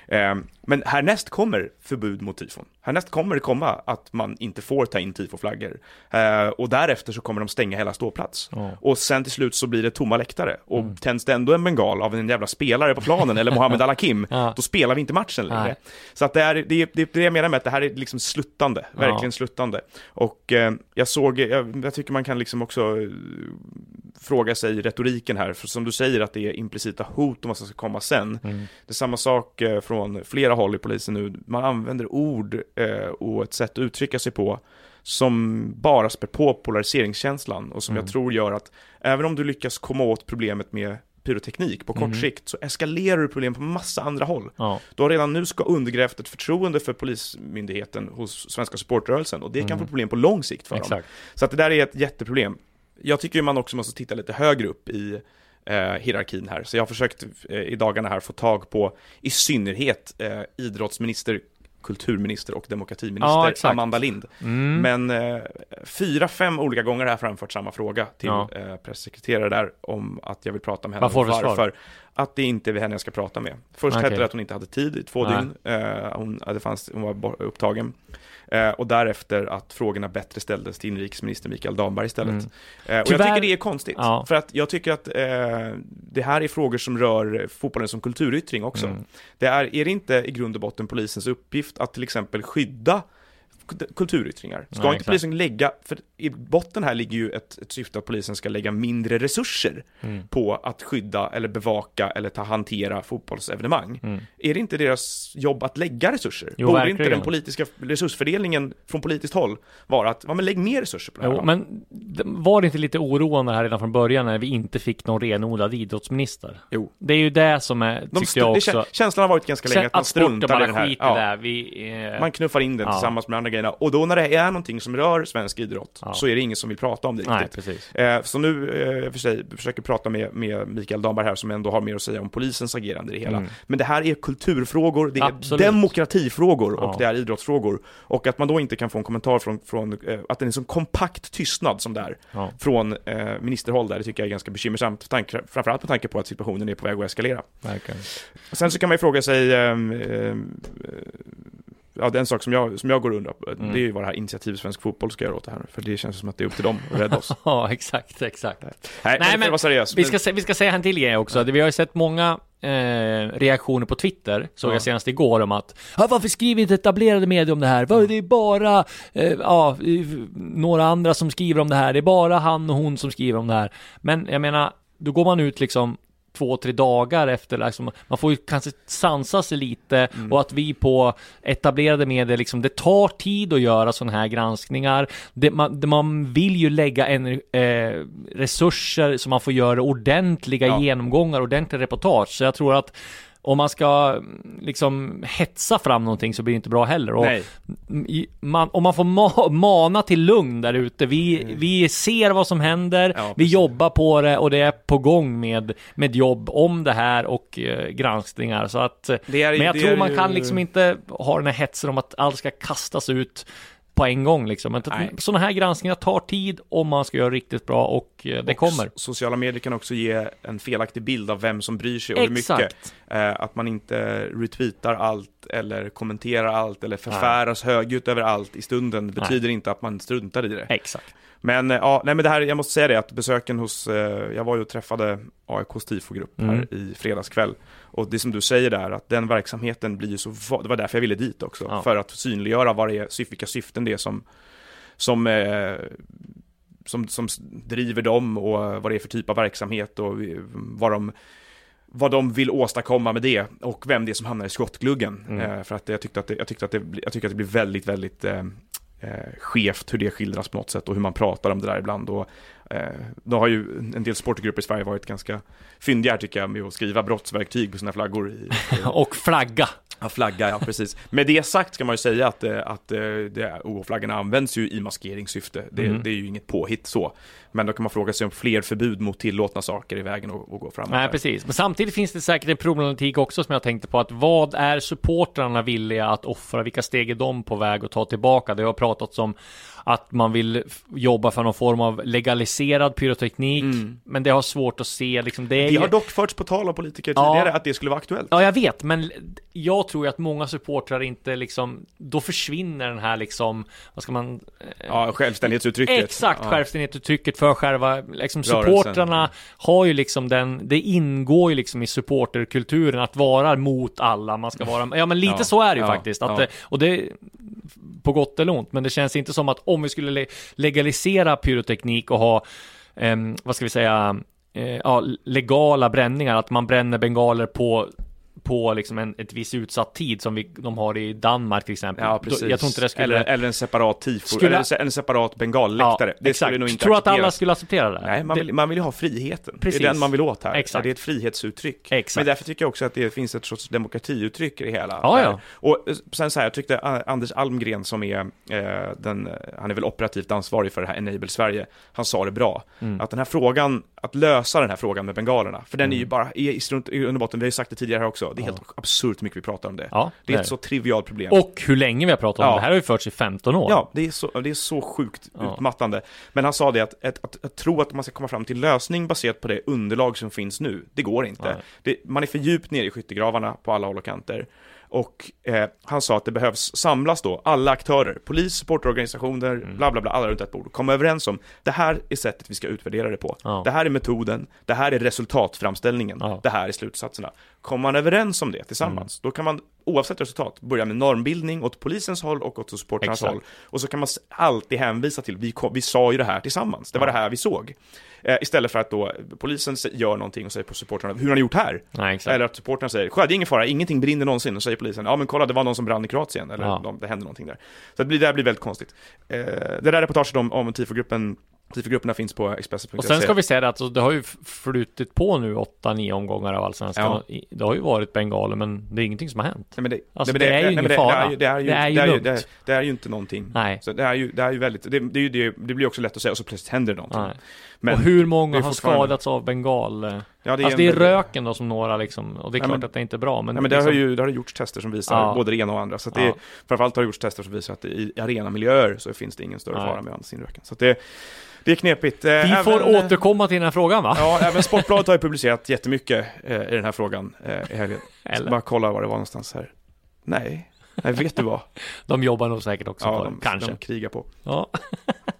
Eh, men härnäst kommer förbud mot tifon. Härnäst kommer det komma att man inte får ta in tifoflaggor. Eh, och därefter så kommer de stänga hela ståplats. Ja. Och sen till slut så blir det tomma läktare. Och Mm. tänds det ändå en bengal av en jävla spelare på planen, eller Mohammed (laughs) Al-Hakim, Ja. då spelar vi inte matchen längre. Nej. Så att det är det, det, det jag menar med att det här är liksom sluttande, verkligen Ja. sluttande. Och eh, jag såg, jag, jag tycker man kan liksom också eh, fråga sig retoriken här, för som du säger att det är implicita hot om vad som ska komma sen. Mm. Det är samma sak eh, från flera håll i polisen nu, man använder ord eh, och ett sätt att uttrycka sig på som bara spär på polariseringskänslan och som Mm. jag tror gör att även om du lyckas komma åt problemet med pyroteknik på kort Mm. sikt så eskalerar du problem på massa andra håll. ja, Du har redan nu ska undergrävt ett förtroende för polismyndigheten hos svenska supportrörelsen och det kan Mm. få problem på lång sikt för dem. exakt. Så att det där är ett jätteproblem. Jag tycker man också måste titta lite högre upp i eh, hierarkin här. Så jag har försökt eh, i dagarna här få tag på i synnerhet eh, idrottsminister kulturminister och demokratiminister Ja. Amanda Lind. Mm. Men eh, fyra, fem olika gånger har jag framfört samma fråga till Ja. eh, pressekreterare där om att jag vill prata med henne. Vad får svar? varför. Att det inte är henne jag ska prata med. Först Okej. hette det att hon inte hade tid i två Nej. dygn. Eh, hon, ja, det fanns, hon var upptagen. Eh, och därefter att frågorna bättre ställdes till inrikesminister Mikael Damberg istället. Mm. Eh, och Tyvärr- jag tycker det är konstigt. Ja. För att jag tycker att eh, det här är frågor som rör fotbollen som kulturyttring också. Mm. Det är, är det inte i grund och botten polisens uppgift att till exempel skydda kulturyttringar? Ska Nej, inte polisen lägga, för i botten här ligger ju ett, ett syfte att polisen ska lägga mindre resurser Mm. på att skydda eller bevaka eller ta hantera fotbollsevenemang. Mm. Är det inte deras jobb att lägga resurser? Jo, Borde verkligen. inte den politiska resursfördelningen från politiskt håll vara att, ja men lägg mer resurser på det här Jo, men det- var det inte lite oroande här redan från början när vi inte fick någon renodlad idrottsminister? Jo. Det är ju det som är, De tyckte jag det, också. kä- känslan har varit ganska länge att man struntar i den här. Ja. där. Vi, eh, Man knuffar in den Ja. tillsammans med andra grejerna. Och då när det är någonting som rör svensk idrott Ja. så är det ingen som vill prata om det nej, riktigt. Eh, så nu eh, för sig, försöker prata med, med Mikael Damberg här som ändå har mer att säga om polisens agerande i det hela. Mm. Men det här är kulturfrågor, det är Absolut. demokratifrågor och Ja. det är idrottsfrågor. Och att man då inte kan få en kommentar från, från eh, att det är sån kompakt tystnad som det är Ja. från eh, ministerhåll där, det tycker jag är ganska bekymmersamt. för Tanke, framförallt med tanke på att situationen är på väg att eskalera. Verkligen. Sen så kan man ju fråga sig, ehm, ehm, eh, ja den sak som jag, som jag går och undrar på, Mm. det är ju vad det här initiativet Svensk Fotboll ska göra åt det här. För det känns som att det är upp till dem att rädda oss. (laughs) Ja, exakt, exakt. Nej, Nej, men, men vara seriös. Vi ska, vi ska säga en till grej också. Vi har ju sett många eh, reaktioner på Twitter, såg Ja. jag senast igår, om att "Ja, varför skriver inte etablerade medier om det här? Vad- Det är bara eh, ja, några andra som skriver om det här. Det är bara han och hon som skriver om det här. Men jag menar, då går man ut liksom två, tre dagar efter, liksom, man får ju kanske sansa sig lite Mm. och att vi på etablerade medier, liksom, det tar tid att göra sådana här granskningar. Det, man, det, man vill ju lägga en, eh, resurser så man får göra ordentliga Ja. genomgångar, ordentliga reportage. Så jag tror att om man ska mm, liksom hetsa fram någonting så blir det inte bra heller. Och man, om man får ma- mana till lugn där ute. Vi, vi ser vad som händer, Mm. Ja, vi jobbar på det och det är på gång med, med jobb om det här och eh, granskningar. Så att, är, men jag tror man ju- kan liksom inte ha den här hetsen om att allt ska kastas ut på en gång liksom. Men Nej. sådana här granskningar tar tid om man ska göra riktigt bra och eh, det och kommer. so- Sociala medier kan också ge en felaktig bild av vem som bryr sig och hur mycket. Eh, att man inte retweetar allt eller kommenterar allt eller förfäras högljutt över allt i stunden betyder inte att man struntar i det. Exakt. Men eh, ja, nej men det här, jag måste säga det att besöken hos, eh, jag var ju och träffade AIKs tifogrupp här Mm. i fredagskväll. Och det som du säger där, att den verksamheten blir ju så, det var därför jag ville dit också. Ja. För att synliggöra vad det är, vilka syften det är som, som, eh, som, som driver dem och vad det är för typ av verksamhet och vad de vad de vill åstadkomma med det och vem det är som hamnar i skottgluggen. Mm. Eh, för att jag tyckte att det, jag tyckte att det, jag tycker att det blir väldigt, väldigt eh, eh, skevt hur det skildras på något sätt och hur man pratar om det där ibland. Och, då har ju en del sportgrupper i Sverige varit ganska fyndiga tycker jag med att skriva brottsverktyg på sina flaggor. I, (laughs) Och flagga. Ja, flagga, ja precis. Med det sagt ska man ju säga att, eh, att eh, OH-flaggorna används ju i maskeringssyfte. Det, Mm. det är ju inget påhitt så. Men då kan man fråga sig om fler förbud mot tillåtna saker i vägen och, och gå framåt. Nej, precis. Men samtidigt finns det säkert en problematik också som jag tänkte på att vad är supportrarna villiga att offra? Vilka steg är de på väg att ta tillbaka? Det har pratats om att man vill jobba för någon form av legaliserad pyroteknik, Mm. men det har svårt att se liksom. Det Det ju... har dock förts på tal av politiker Ja. tidigare att det skulle vara aktuellt. Ja, jag vet, men jag tror ju att många supportrar inte liksom, då försvinner den här liksom, vad ska man, Ja, självständighetsuttrycket. Exakt, ja. självständighetsuttrycket för själva, liksom Rörelsen. supportrarna har ju liksom den, det ingår ju liksom i supporterkulturen att vara mot alla, man ska vara, ja men lite Ja, så är det ju ja, faktiskt, att ja. och det på gott eller ont, men det känns inte som att om vi skulle le- legalisera pyroteknik och ha, eh, vad ska vi säga, eh, ja, legala bränningar, att man bränner bengaler på på liksom en ett viss utsatt tid som vi, de har i Danmark till exempel. Ja, precis. Jag tror inte det skulle... eller, eller en separat tifo, Skulle- eller en separat bengalläktare. det exakt. skulle nog inte Tror du att alla accepteras. skulle acceptera det? Nej, man Det- vill, man vill ju ha friheten. Precis. Det är den man vill åt här. Exakt. Det är ett frihetsuttryck. Exakt. Men därför tycker jag också att det finns ett sorts demokratiuttryck i det hela. Ja, ja. Och eh, sen så här, jag tyckte Anders Almgren som är eh, den, eh, han är väl operativt ansvarig för det här Enable Sverige, han sa det bra. Mm. Att den här frågan att lösa den här frågan med bengalerna. För den är ju Mm. bara, i, i, i grund och botten, vi har ju sagt det tidigare här också, det är Ja. helt absurt hur mycket vi pratar om det. Ja, Det är ett så trivialt problem. Och hur länge vi har pratat om Ja. det. Här har ju förts i 15 år. Ja, det är så, det är så sjukt Ja. utmattande. Men han sa det att, att, att, att tro att man ska komma fram till lösning baserat på det underlag som finns nu, det går inte. Det, man är för djupt nere i skyttegravarna på alla håll och kanter. Och eh, han sa att det behövs samlas då, alla aktörer, polis, supporterorganisationer, Mm. bla bla bla, alla runt ett bord, komma överens om det här är sättet vi ska utvärdera det på. Ja. Det här är metoden, det här är resultatframställningen, Ja. det här är slutsatserna. Kommer man överens om det tillsammans, då kan man oavsett resultat börja med normbildning åt polisens håll och åt supportrarnas håll. Och så kan man alltid hänvisa till, vi, kom, vi sa ju det här tillsammans, det var Ja. det här vi såg. Eh, istället för att då polisen gör någonting och säger på supportrarna, hur har ni gjort här? Nej. Eller att supportrarna säger, "Sjö, det är ingen fara, ingenting brinner någonsin. Och säger polisen, ja men kolla det var någon som brann i Kroatien, eller Ja. de, det hände någonting där. Så det, blir, det där blir väldigt konstigt. Eh, det där reportaget om, om tifogruppen, tifogrupperna finns på Expressen.se. Och sen ska vi säga det att alltså, det har ju flutit på nu 8-9 omgångar av Allsvenskan. Ja. Det har ju varit bengaler, men det är ingenting som har hänt. Nej, men det, Alltså, nej, men det är ju nej, ingen det- fara. Det är det är ju, Det är ju det är ju, det är, det ju inte någonting. Nej. Så det är ju, det är ju väldigt, det, det, är ju det, det blir också lätt att säga och så plötsligt händer det någonting. Nej. Men och hur det många är har skadats av bengal? ja, alltså det är en- röken då som några liksom, och det är Ja, klart men- att det inte är bra. Men, Ja, men det liksom, har ju det har gjorts tester som visar Ja. både det ena och andra. Så att det, Ja. framförallt har det gjorts tester som visar att i arenamiljöer så finns det ingen större fara med ansinröken. Så att det, det är knepigt. Eh, Vi även- får återkomma till den här frågan va? Ja, även (laughs) Sportbladet har ju publicerat jättemycket eh, i den här frågan eh, i helgen. Eller? bara kolla var det var någonstans här. Nej, nej vet du vad? (laughs) De jobbar nog säkert också Ja, på de, det. Kanske. de krigar på. Ja. (laughs)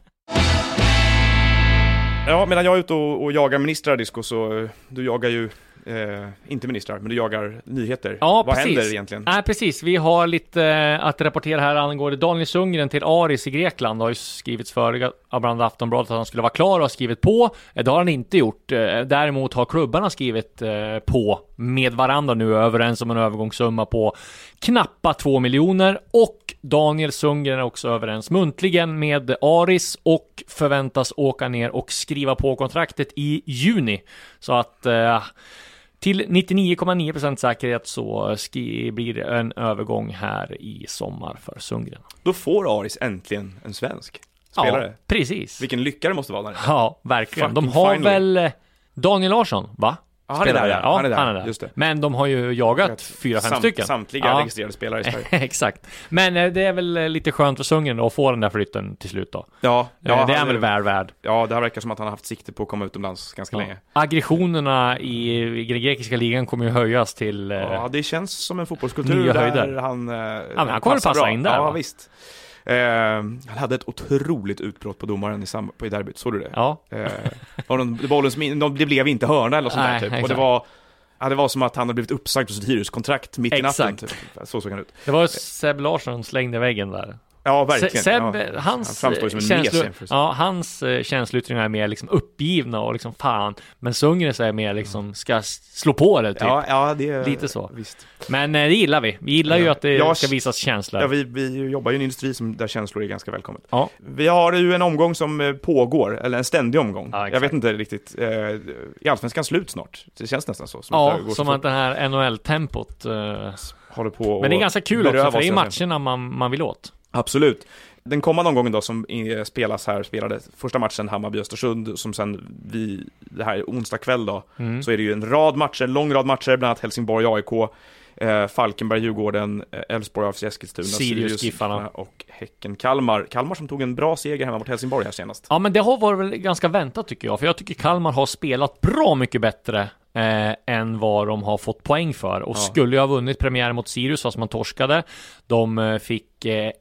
Ja, medan jag är ute och, och jagar ministrar, Disco, så eh, du jagar ju, eh, inte ministrar, men du jagar nyheter. Ja, Vad precis. händer egentligen? Nej, precis. Vi har lite eh, att rapportera här angående Daniel Sundgren till Aris i Grekland. Det har ju skrivits före av bland Aftonbladet att han skulle vara klar och har skrivit på. Eh, Det har han inte gjort. Eh, Däremot har klubbarna skrivit på med varandra nu överens om en övergångssumma på knappa 2 miljoner och Daniel Sundgren är också överens muntligen med Aris och förväntas åka ner och skriva på kontraktet i juni. Så att eh, till 99,9% säkerhet så blir det en övergång här i sommar för Sundgren. Då får Aris äntligen en svensk spelare. Ja, precis. Vilken lycka det måste vara där. Ja, verkligen. De Fucking har finally. väl Daniel Larsson, va? Ja, han är där, ja. Han är där, just det. Men de har ju jagat fyra, fem Samt- stycken. Samtliga Ja. registrerade spelare i Sverige. (laughs) Exakt. Men eh, det är väl eh, lite skönt för Sundgren då att få den där flytten till slut då. Ja, Ja, ja det är han- han väl väl värd. Ja, det här verkar som att han har haft sikte på att komma utomlands ganska Ja. länge. Aggressionerna i, i den grekiska ligan kommer ju höjas till... eh, Ja, det känns som en fotbollskultur där han... Eh, men han kommer passa bra. in där, Ja, va? visst. Eh, han hade ett otroligt utbrott på domaren i, sam- på i derbyt, såg du det? Ja, Eh, var någon, bollen som, in- de- det blev inte hörna eller sånt Nej, där typ. Och det var, ja, det var som att han hade blivit uppsagd på sitt hyreskontrakt mitt i natten. Exakt. Typ. Så såg han ut. det var Seb Larsson som slängde väggen där. Ja, verkligen. Se- Seb, ja. hans han framstår ju som en mes känslo, jämfört. ja, hans eh, känsloyttringar är mer liksom uppgivna och liksom fan. Men Sundgren är mer liksom ska slå på det typ. Ja, ja, det är... Lite så. Visst. Men eh, det gillar vi. Vi gillar ju Ja. att det Jag- ska visas känslor. Ja, vi, vi jobbar ju i en industri som, där känslor är ganska välkommet. Ja. Vi har ju en omgång som eh, pågår, eller en ständig omgång. Ja, jag vet inte riktigt. Eh, är Allsvenskan slut snart? Det känns nästan så. Som Ja, som att det här NHL-tempot. Eh, håller på men det är ganska kul också, för det är ju matcherna man, man vill åt. Absolut. Den kommande omgången då som eh, spelas här, spelade första matchen Hammarby-Östersund, som sen vi, det här är onsdag kväll då, Mm. så är det ju en rad matcher, en lång rad matcher, bland annat Helsingborg-AIK, eh, Falkenberg-Djurgården, eh, Elfsborg AFC Eskilstuna, Sirius Giffarna. och Häcken-Kalmar. Kalmar som tog en bra seger hemma mot Helsingborg här senast. Ja, men det har varit väl ganska väntat tycker jag, för jag tycker Kalmar har spelat bra mycket bättre eh, än vad de har fått poäng för och Ja. skulle ju ha vunnit premiären mot Sirius fast man torskade. De eh, fick eh,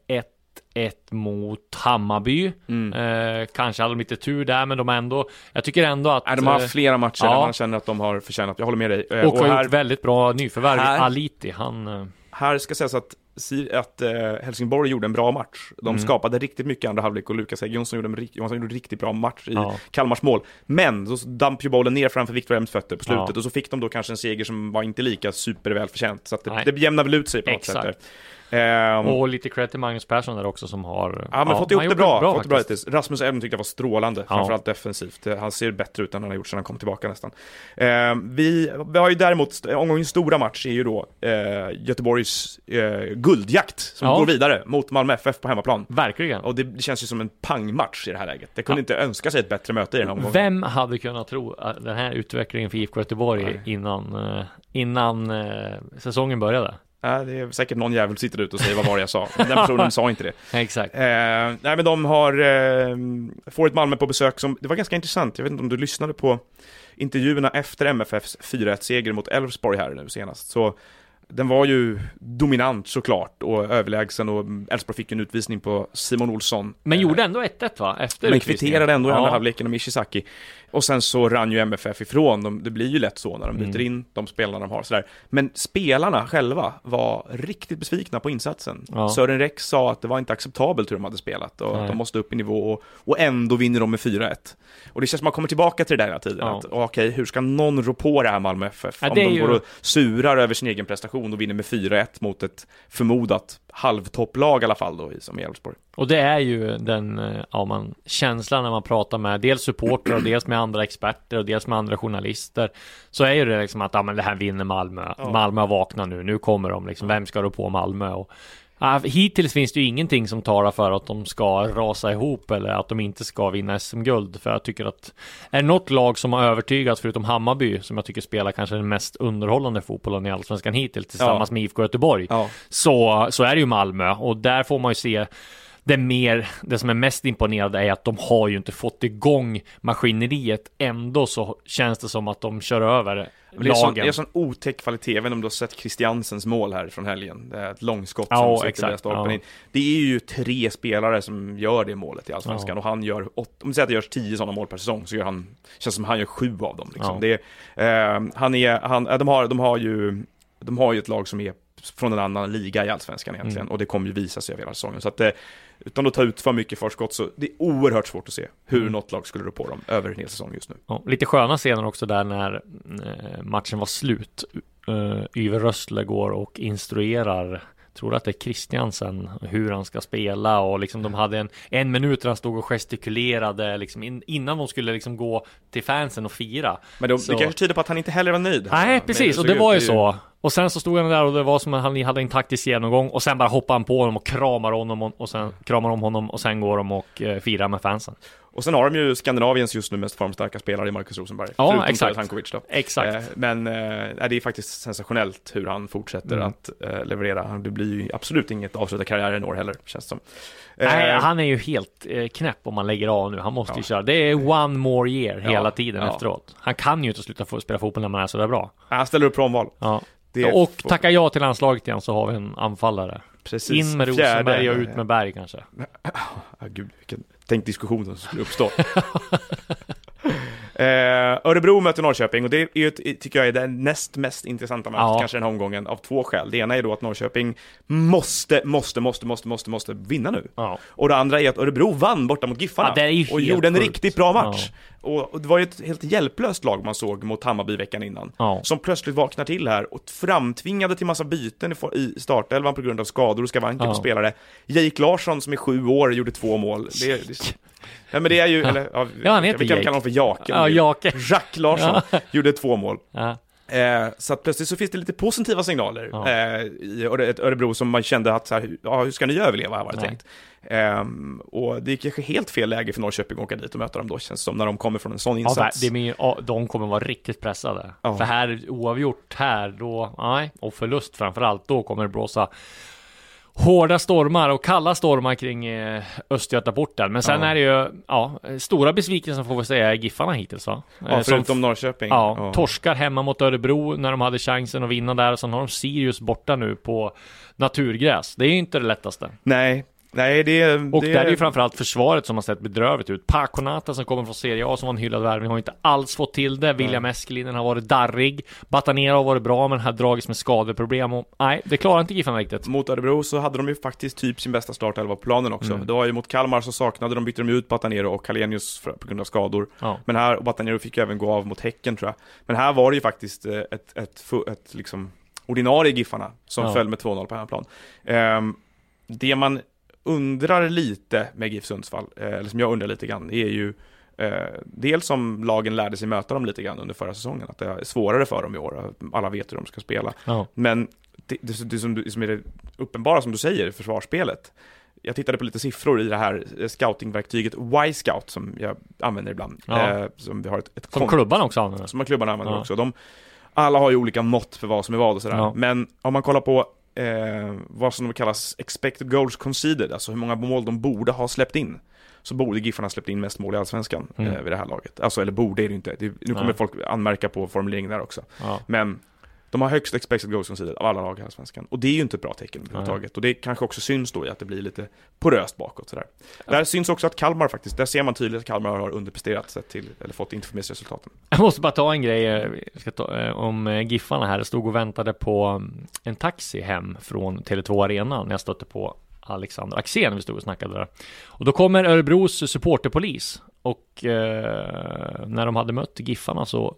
1-1 mot Hammarby. Mm. Eh, kanske hade de lite tur där, men de ändå, jag tycker ändå att... Nej, de har eh, haft flera matcher ja. där man känner att de har förtjänat, jag håller med dig. Eh, och har här, gjort väldigt bra nyförvärv. här- Aliti, han... eh, här ska sägas att, att eh, Helsingborg gjorde en bra match. De Mm. skapade riktigt mycket andra halvlek och Lukas Jonsson gjorde en, rikt- Johansson gjorde en riktigt bra match i Ja. Kalmars mål. Men så damp ju bollen ner framför Viktor Elms fötter på slutet Ja. och så fick de då kanske en seger som var inte lika supervälförtjänt. Så att det, Nej. det jämnar väl ut sig på något sätt. Exakt. där. Ehm, Och lite cred till Magnus Persson där också som har... Ja, men fått ihop det gjort bra. fått bra hittills. Rasmus Elm tyckte jag var strålande, Ja. framförallt defensivt. Eh, Han ser bättre ut än han har gjort sedan han kom tillbaka nästan. Eh, vi, vi har ju däremot, omgångens stora match är ju då eh, Göteborgs eh, guldjakt som Ja. går vidare mot Malmö FF på hemmaplan. Verkligen. Och det, det känns ju som en pangmatch i det här läget. Det kunde inte önska sig ett bättre möte i den här omgången. Vem hade kunnat tro att den här utvecklingen för IFK Göteborg Nej. innan, innan eh, säsongen började? Ja, det är säkert någon jävel som sitter ute och säger vad var det jag sa. Men Den personen sa inte det. (laughs) Exakt. Eh, nej men de har, eh, får ett Malmö på besök som, det var ganska intressant, jag vet inte om du lyssnade på intervjuerna efter MFFs 4-1-seger mot Elfsborg här nu senast, så den var ju dominant såklart och överlägsen och Elfsborg fick en utvisning på Simon Olsson. Men Eh, gjorde ändå 1-1 va? Efter men kvitterade ändå i andra Ja. halvleken om Ishizaki. Och sen så rann ju MFF ifrån, de, det blir ju lätt så när de byter Mm. in de spelarna de har sådär. Men spelarna själva var riktigt besvikna på insatsen. Ja. Sören Rex sa att det var inte acceptabelt hur de hade spelat och Nej. att de måste upp i nivå och, och ändå vinner de med 4-1. Och det känns som att man kommer tillbaka till det där hela tiden. Ja. Att, okej, hur ska någon rå på det här Malmö FF? Ja, om de ju- går och surar över sin egen prestation och vinner med 4-1 mot ett förmodat halvtopplag i alla fall då, som i Elfsborg. Och det är ju den, eh, ja man, känslan när man pratar med dels supportrar och dels med andra experter och dels med andra journalister. Så är ju det liksom att, ja men det här vinner Malmö. Ja. Malmö vaknat nu, nu kommer de liksom. Vem ska rå på Malmö? Och, ja, hittills finns det ju ingenting som talar för att de ska rasa ihop eller att de inte ska vinna SM-guld. För jag tycker att är det något lag som har övertygats förutom Hammarby, som jag tycker spelar kanske den mest underhållande fotbollen i Allsvenskan hittills tillsammans med IFK Göteborg Ja. så, så är det ju Malmö och där får man ju se det mer, det som är mest imponerande är att de har ju inte fått igång maskineriet. Ändå så känns det som att de kör över Men det är, sån, lagen. det är sån otäck kvalitet, inte om du har sett Christiansens mål här från helgen. Det är ett långskott Ja, som sitter exakt, via stolpen ja. in. Det är ju tre spelare som gör det målet i Allsvenskan Ja. och han gör, åt, om vi säger att det görs tio sådana mål per säsong så gör han, känns som han gör sju av dem liksom. Ja. Det är, eh, han är, han, eh, de har, de har ju, de har ju ett lag som är från en annan liga i Allsvenskan egentligen Mm. och det kommer ju visa sig över hela säsongen. Så att eh, utan att ta ut för mycket förskott så det är oerhört svårt att se hur Mm. något lag skulle rå på dem över en hel säsong just nu. Ja, lite sköna scener också där när eh, matchen var slut. Uh, Yver Rössle går och instruerar Tror att det är Christiansen hur han ska spela och liksom de hade en, en minut där han stod och gestikulerade liksom in, innan de skulle liksom gå till fansen och fira. Men de, Så- det kanske tyder på att han inte heller var nöjd. Nej, precis, hur och det var ju så. Och sen så stod han där och det var som att han hade en taktisk genomgång och sen bara hoppade han på honom och kramar honom och, och sen kramar om honom och sen går de och eh, firar med fansen. Och sen har de ju Skandinaviens just nu mest formstarka spelare i Marcus Rosenberg. Ja, förutom exakt. Taras Hankovic då. Exakt. Eh, men eh, det är faktiskt sensationellt hur han fortsätter Mm. att eh, leverera. Det blir ju absolut inget avsluta karriären i år heller, känns som. Eh, Nej, han är ju helt eh, knäpp om man lägger av nu. Han måste ju Ja. köra. Det är one more year Ja, hela tiden ja. efteråt. Han kan ju inte sluta få spela fotboll när man är sådär bra. Han ställer upp på omval. Ja. Det och få- tacka ja till landslaget igen så har vi en anförare. Precis. In med Rosenberg och ut med Berg kanske. Ja, gud, vilken tänk diskussion som skulle uppstå. (laughs) eh, Örebro möter Norrköping och det är ett- tycker jag är den näst mest intressanta matchen Ja. kanske den här omgången av två skäl. Det ena är då att Norrköping måste, måste, måste, måste, måste, måste vinna nu. Ja. Och det andra är att Örebro vann borta mot Giffarna Ja, och gjorde en sjukt. riktigt bra match. Och, det var ju ett helt hjälplöst lag man såg mot Hammarby veckan innan. Ja. Som plötsligt vaknar till här och framtvingade till massa byten i startelvan på grund av skador och skavanker Ja. på spelare. Jake Larsson som är sju år gjorde två mål. Det, det, ja, men det är ju, eller, ja, Ja, han heter vi kan Jake. kalla honom för Jake. Ja, Jake. Jacques Larsson gjorde två mål. Ja. Eh, så att plötsligt så finns det lite positiva signaler Ja. eh, i Örebro som man kände att så här, ja, hur ska ni överleva här var det Nej. tänkt. Ehm, och det är kanske helt fel läge för Norrköping att åka dit och möta dem då känns det som när de kommer från en sån Ja, insats. det är ja, de kommer vara riktigt pressade. Ja. För här, oavgjort här, då, nej, och förlust framförallt, då kommer det blåsa hårda stormar och kalla stormar kring eh, Östgötaporten. Men sen Ja. är det ju, ja, stora besvikelser får vi säga är Giffarna hittills va? ja, Eh, som förutom Norrköping. Ja, torskar hemma mot Örebro när de hade chansen att vinna där och sen har de Sirius borta nu på naturgräs. Det är ju inte det lättaste. Nej, nej det, Och det där är ju framförallt försvaret som har sett bedrövligt ut. Paconata som kommer från Serie A som var en hyllad värvning har inte alls fått till det. William Eskelinen har varit darrig. Batanera har varit bra men har dragits med skadeproblem och nej, det klarar inte Giffarna riktigt. Mot Örebro så hade de ju faktiskt typ sin bästa startelva på planen också. Mm. Det var ju mot Kalmar så saknade de, bytte de ut Batanero och Kalenius på grund av skador. Ja. Men här, och Batanero fick ju även gå av mot Häcken tror jag. Men här var det ju faktiskt eh, ett, ett, fu- ett, liksom ordinarie Giffarna som Ja. föll med 2-0 på hemmaplan. Ehm, det man undrar lite med GIF Sundsvall, eh, eller som jag undrar lite grann, är ju eh, dels om lagen lärde sig möta dem lite grann under förra säsongen, att det är svårare för dem i år, alla vet hur de ska spela. Ja. Men det, det, det, som, du- som är det uppenbara som du säger, försvarsspelet. Jag tittade på lite siffror i det här eh, scoutingverktyget Y-scout som jag använder ibland. Ja. Eh, som vi har ett, ett Som klubban också använder. som klubbarna använder Ja. också. De, alla har ju olika mått för vad som är vad och sådär. Ja. Men om man kollar på eh, vad som kallas expected goals conceded, alltså hur många mål de borde ha släppt in. Så borde Giffarna släppt in mest mål i Allsvenskan Mm. eh, vid det här laget. Alltså, eller borde är det inte. Det, nu kommer Nej. folk anmärka på formuleringen där också. Ja. Men de har högst expected goals conceded av alla lag i Allsvenskan. Och det är ju inte ett bra tecken överhuvudtaget. Och det kanske också syns då i att det blir lite poröst bakåt sådär. Där syns också att Kalmar faktiskt, där ser man tydligt att Kalmar har underpresterat sett till, eller fått inte för med sig resultaten. Jag måste bara ta en grej eh, ta, eh, om eh, Giffarna här. Jag stod och väntade på mm, en taxi hem från Tele2 Arena när jag stötte på Alexander Axén. Vi stod och snackade där. Och då kommer Örebros supporterpolis. Och eh, när de hade mött Giffarna så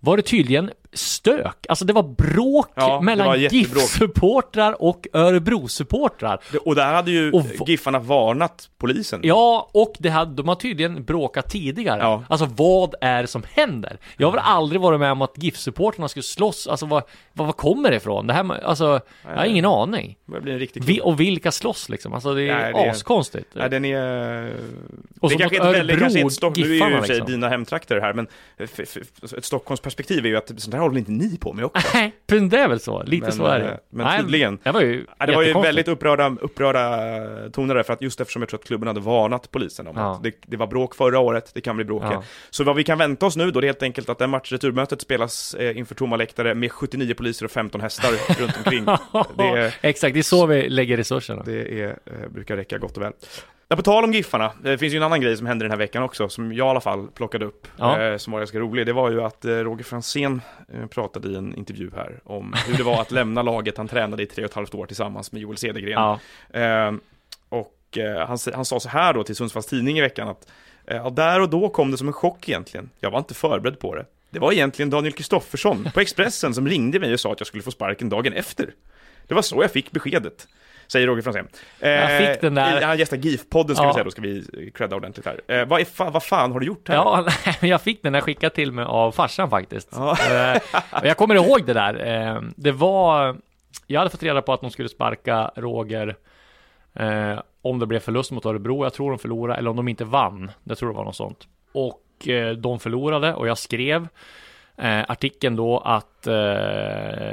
var det tydligen stök. Alltså det var bråk Ja, mellan. GIF-supportrar och Örebro-supportrar. Och där hade ju Och Giffarna varnat polisen. Ja, och det hade, de har tydligen bråkat tidigare. Ja. Alltså vad är det som händer? Jag har väl aldrig varit med om att GIF-supportrarna skulle slåss, alltså vad, vad, vad kommer det ifrån? Det här alltså, jag har ingen aning. Det börjar bli en riktig Vi, och vilka slåss liksom? Alltså det är Nej, det är- askonstigt. Nej, den är... Och det kanske inte väldigt, kanske Örebro, ett Stock... Nu är ju liksom. dina hemtrakter här, men ett Stockholmsperspektiv är ju att sånt här håller inte ni på med också. Nej, men det är väl så. Lite Men, så är eh, det. men Nej, tydligen. Det var ju det var ju väldigt upprörda, upprörda toner där, för att just eftersom jag tror att klubben hade varnat polisen om Ja. att det, det var bråk förra året, det kan bli bråk Ja. Så vad vi kan vänta oss nu då, det är helt enkelt att det match returmötet spelas eh, inför tomma läktare med 79 poliser och 15 hästar (laughs) runt omkring. Det är, Exakt, det är så vi lägger resurserna. Det är, eh, brukar räcka gott och väl. Ja, på tal om Giffarna, det finns ju en annan grej som hände den här veckan också, som jag i alla fall plockade upp, Ja. eh, som var ganska rolig. Det var ju att eh, Roger Fransén eh, pratade i en intervju här om hur det var att lämna laget han tränade i tre och ett halvt år tillsammans med Joel Cedergren. Ja, Eh, och han, han sa så här då till Sundsvalls Tidning i veckan att ja, där och då kom det som en chock egentligen. Jag var inte förberedd på det. Det var egentligen Daniel Kristoffersson på Expressen som ringde mig och sa att jag skulle få sparken dagen efter. Det var så jag fick beskedet. Säger Roger Franzén. Eh, Jag fick den där- Han gästar GIF-podden ska Ja. vi säga, då ska vi credda ordentligt här. Eh, vad, fa- vad fan har du gjort här? ja (laughs) jag fick den där skickad till mig av farsan faktiskt. Ja. Eh, jag kommer ihåg det där. Eh, det var, jag hade fått reda på att de skulle sparka Roger eh, om det blev förlust mot Örebro. Jag tror de förlorade, eller om de inte vann. Jag tror det var något sånt. Och eh, de förlorade och jag skrev eh, artikeln då att eh,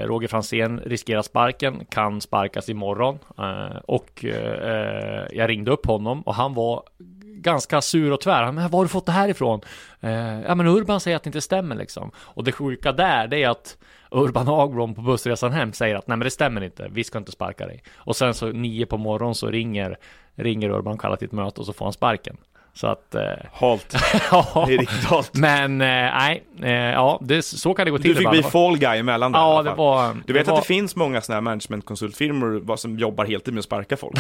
Roger Fransén riskerar sparken, kan sparkas imorgon. Eh, och eh, jag ringde upp honom och han var ganska sur och tvär. Han, Men var har du fått det här ifrån? Eh, ja men Urban säger att det inte stämmer liksom. Och det sjuka där, det är att Urban Agblom på bussresan hem säger att nej men det stämmer inte, vi ska inte sparka dig. Och sen så nio på morgonen så ringer, ringer Urban, kallar till ett möte och så får han sparken. Så att, eh, Halt. (laughs) ja. Det är riktigt halt. Men eh, nej, eh, ja, det, så kan det gå till. Du fick bli fall guy emellan där Ja, det var... Du vet det att var, det finns många sådana här managementkonsultfirmor som jobbar heltid med att sparka folk?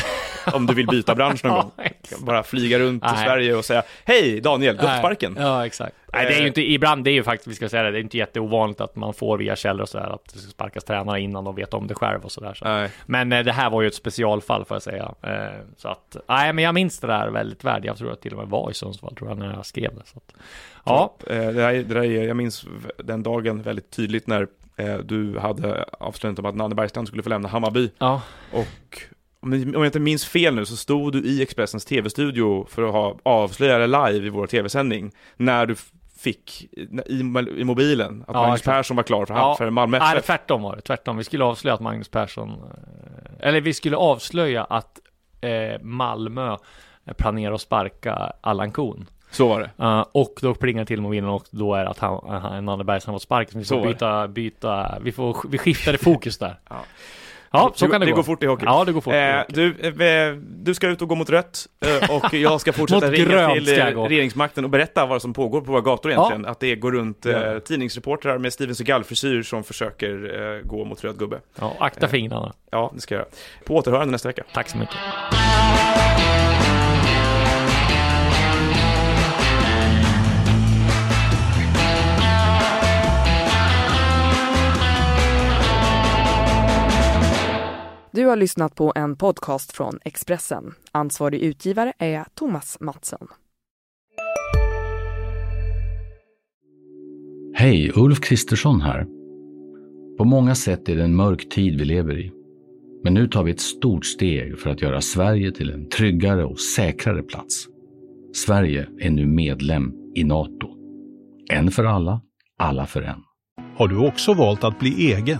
Om du vill byta bransch någon (laughs) gång. Bara flyga runt i. Sverige och säga Hej Daniel, sparken! Ja, exakt. Nej, det är ju inte, ibland, det är ju faktiskt, vi ska säga det, det är inte jätteovanligt att man får via källor och sådär, att det ska sparkas tränare innan de vet om det själv och sådär. Så. Nej. Men eh, det här var ju ett specialfall får jag säga. Eh, så att, nej men jag minns det där väldigt väl. Jag tror att till och med var i Sundsvall, tror jag, när jag skrev det. Så att, ja, Eh, Det där, det där är, jag minns den dagen väldigt tydligt när eh, du hade avslöjat om att Nanne Bergstrand skulle få lämna Hammarby. ja, Och om jag- inte minns fel nu så stod du i Expressens tv-studio för att ha avslöjade live i vår tv-sändning när du fick i, i mobilen att Ja, Magnus exakt. Persson var klar för, Ja. för Malmö nej, FF. tvärtom var det. Tvärtom. Vi skulle avslöja att Magnus Persson, eh, eller vi skulle avslöja att eh, Malmö planerar att sparka Allan Kuhn. Så var det. Uh, och då plingar det till mobilen och då är det att han, han Nanne Bergström har fått sparken. Vi Så får var det. byta, byta, vi får, vi skiftade fokus där. (laughs) Ja. Ja, så kan det, det gå. går fort i hockey. Ja, det går fort. Eh, du, eh, du ska ut och gå mot rött eh, och jag ska (laughs) fortsätta ringa till eh, regeringsmakten och berätta vad som pågår på våra gator egentligen. Att det går runt eh, Ja. tidningsreportrar med Steven Seagal-frisyr som försöker eh, gå mot röd gubbe. Ja, akta fingrarna. Ja, det ska jag göra. På återhörande nästa vecka. Tack så mycket. Du har lyssnat på en podcast från Expressen. Ansvarig utgivare är Thomas Mattsson. Hej, Ulf Kristersson här. På många sätt är det en mörk tid vi lever i. Men nu tar vi ett stort steg för att göra Sverige till en tryggare och säkrare plats. Sverige är nu medlem i Nato. En för alla, alla för en. Har du också valt att bli egen?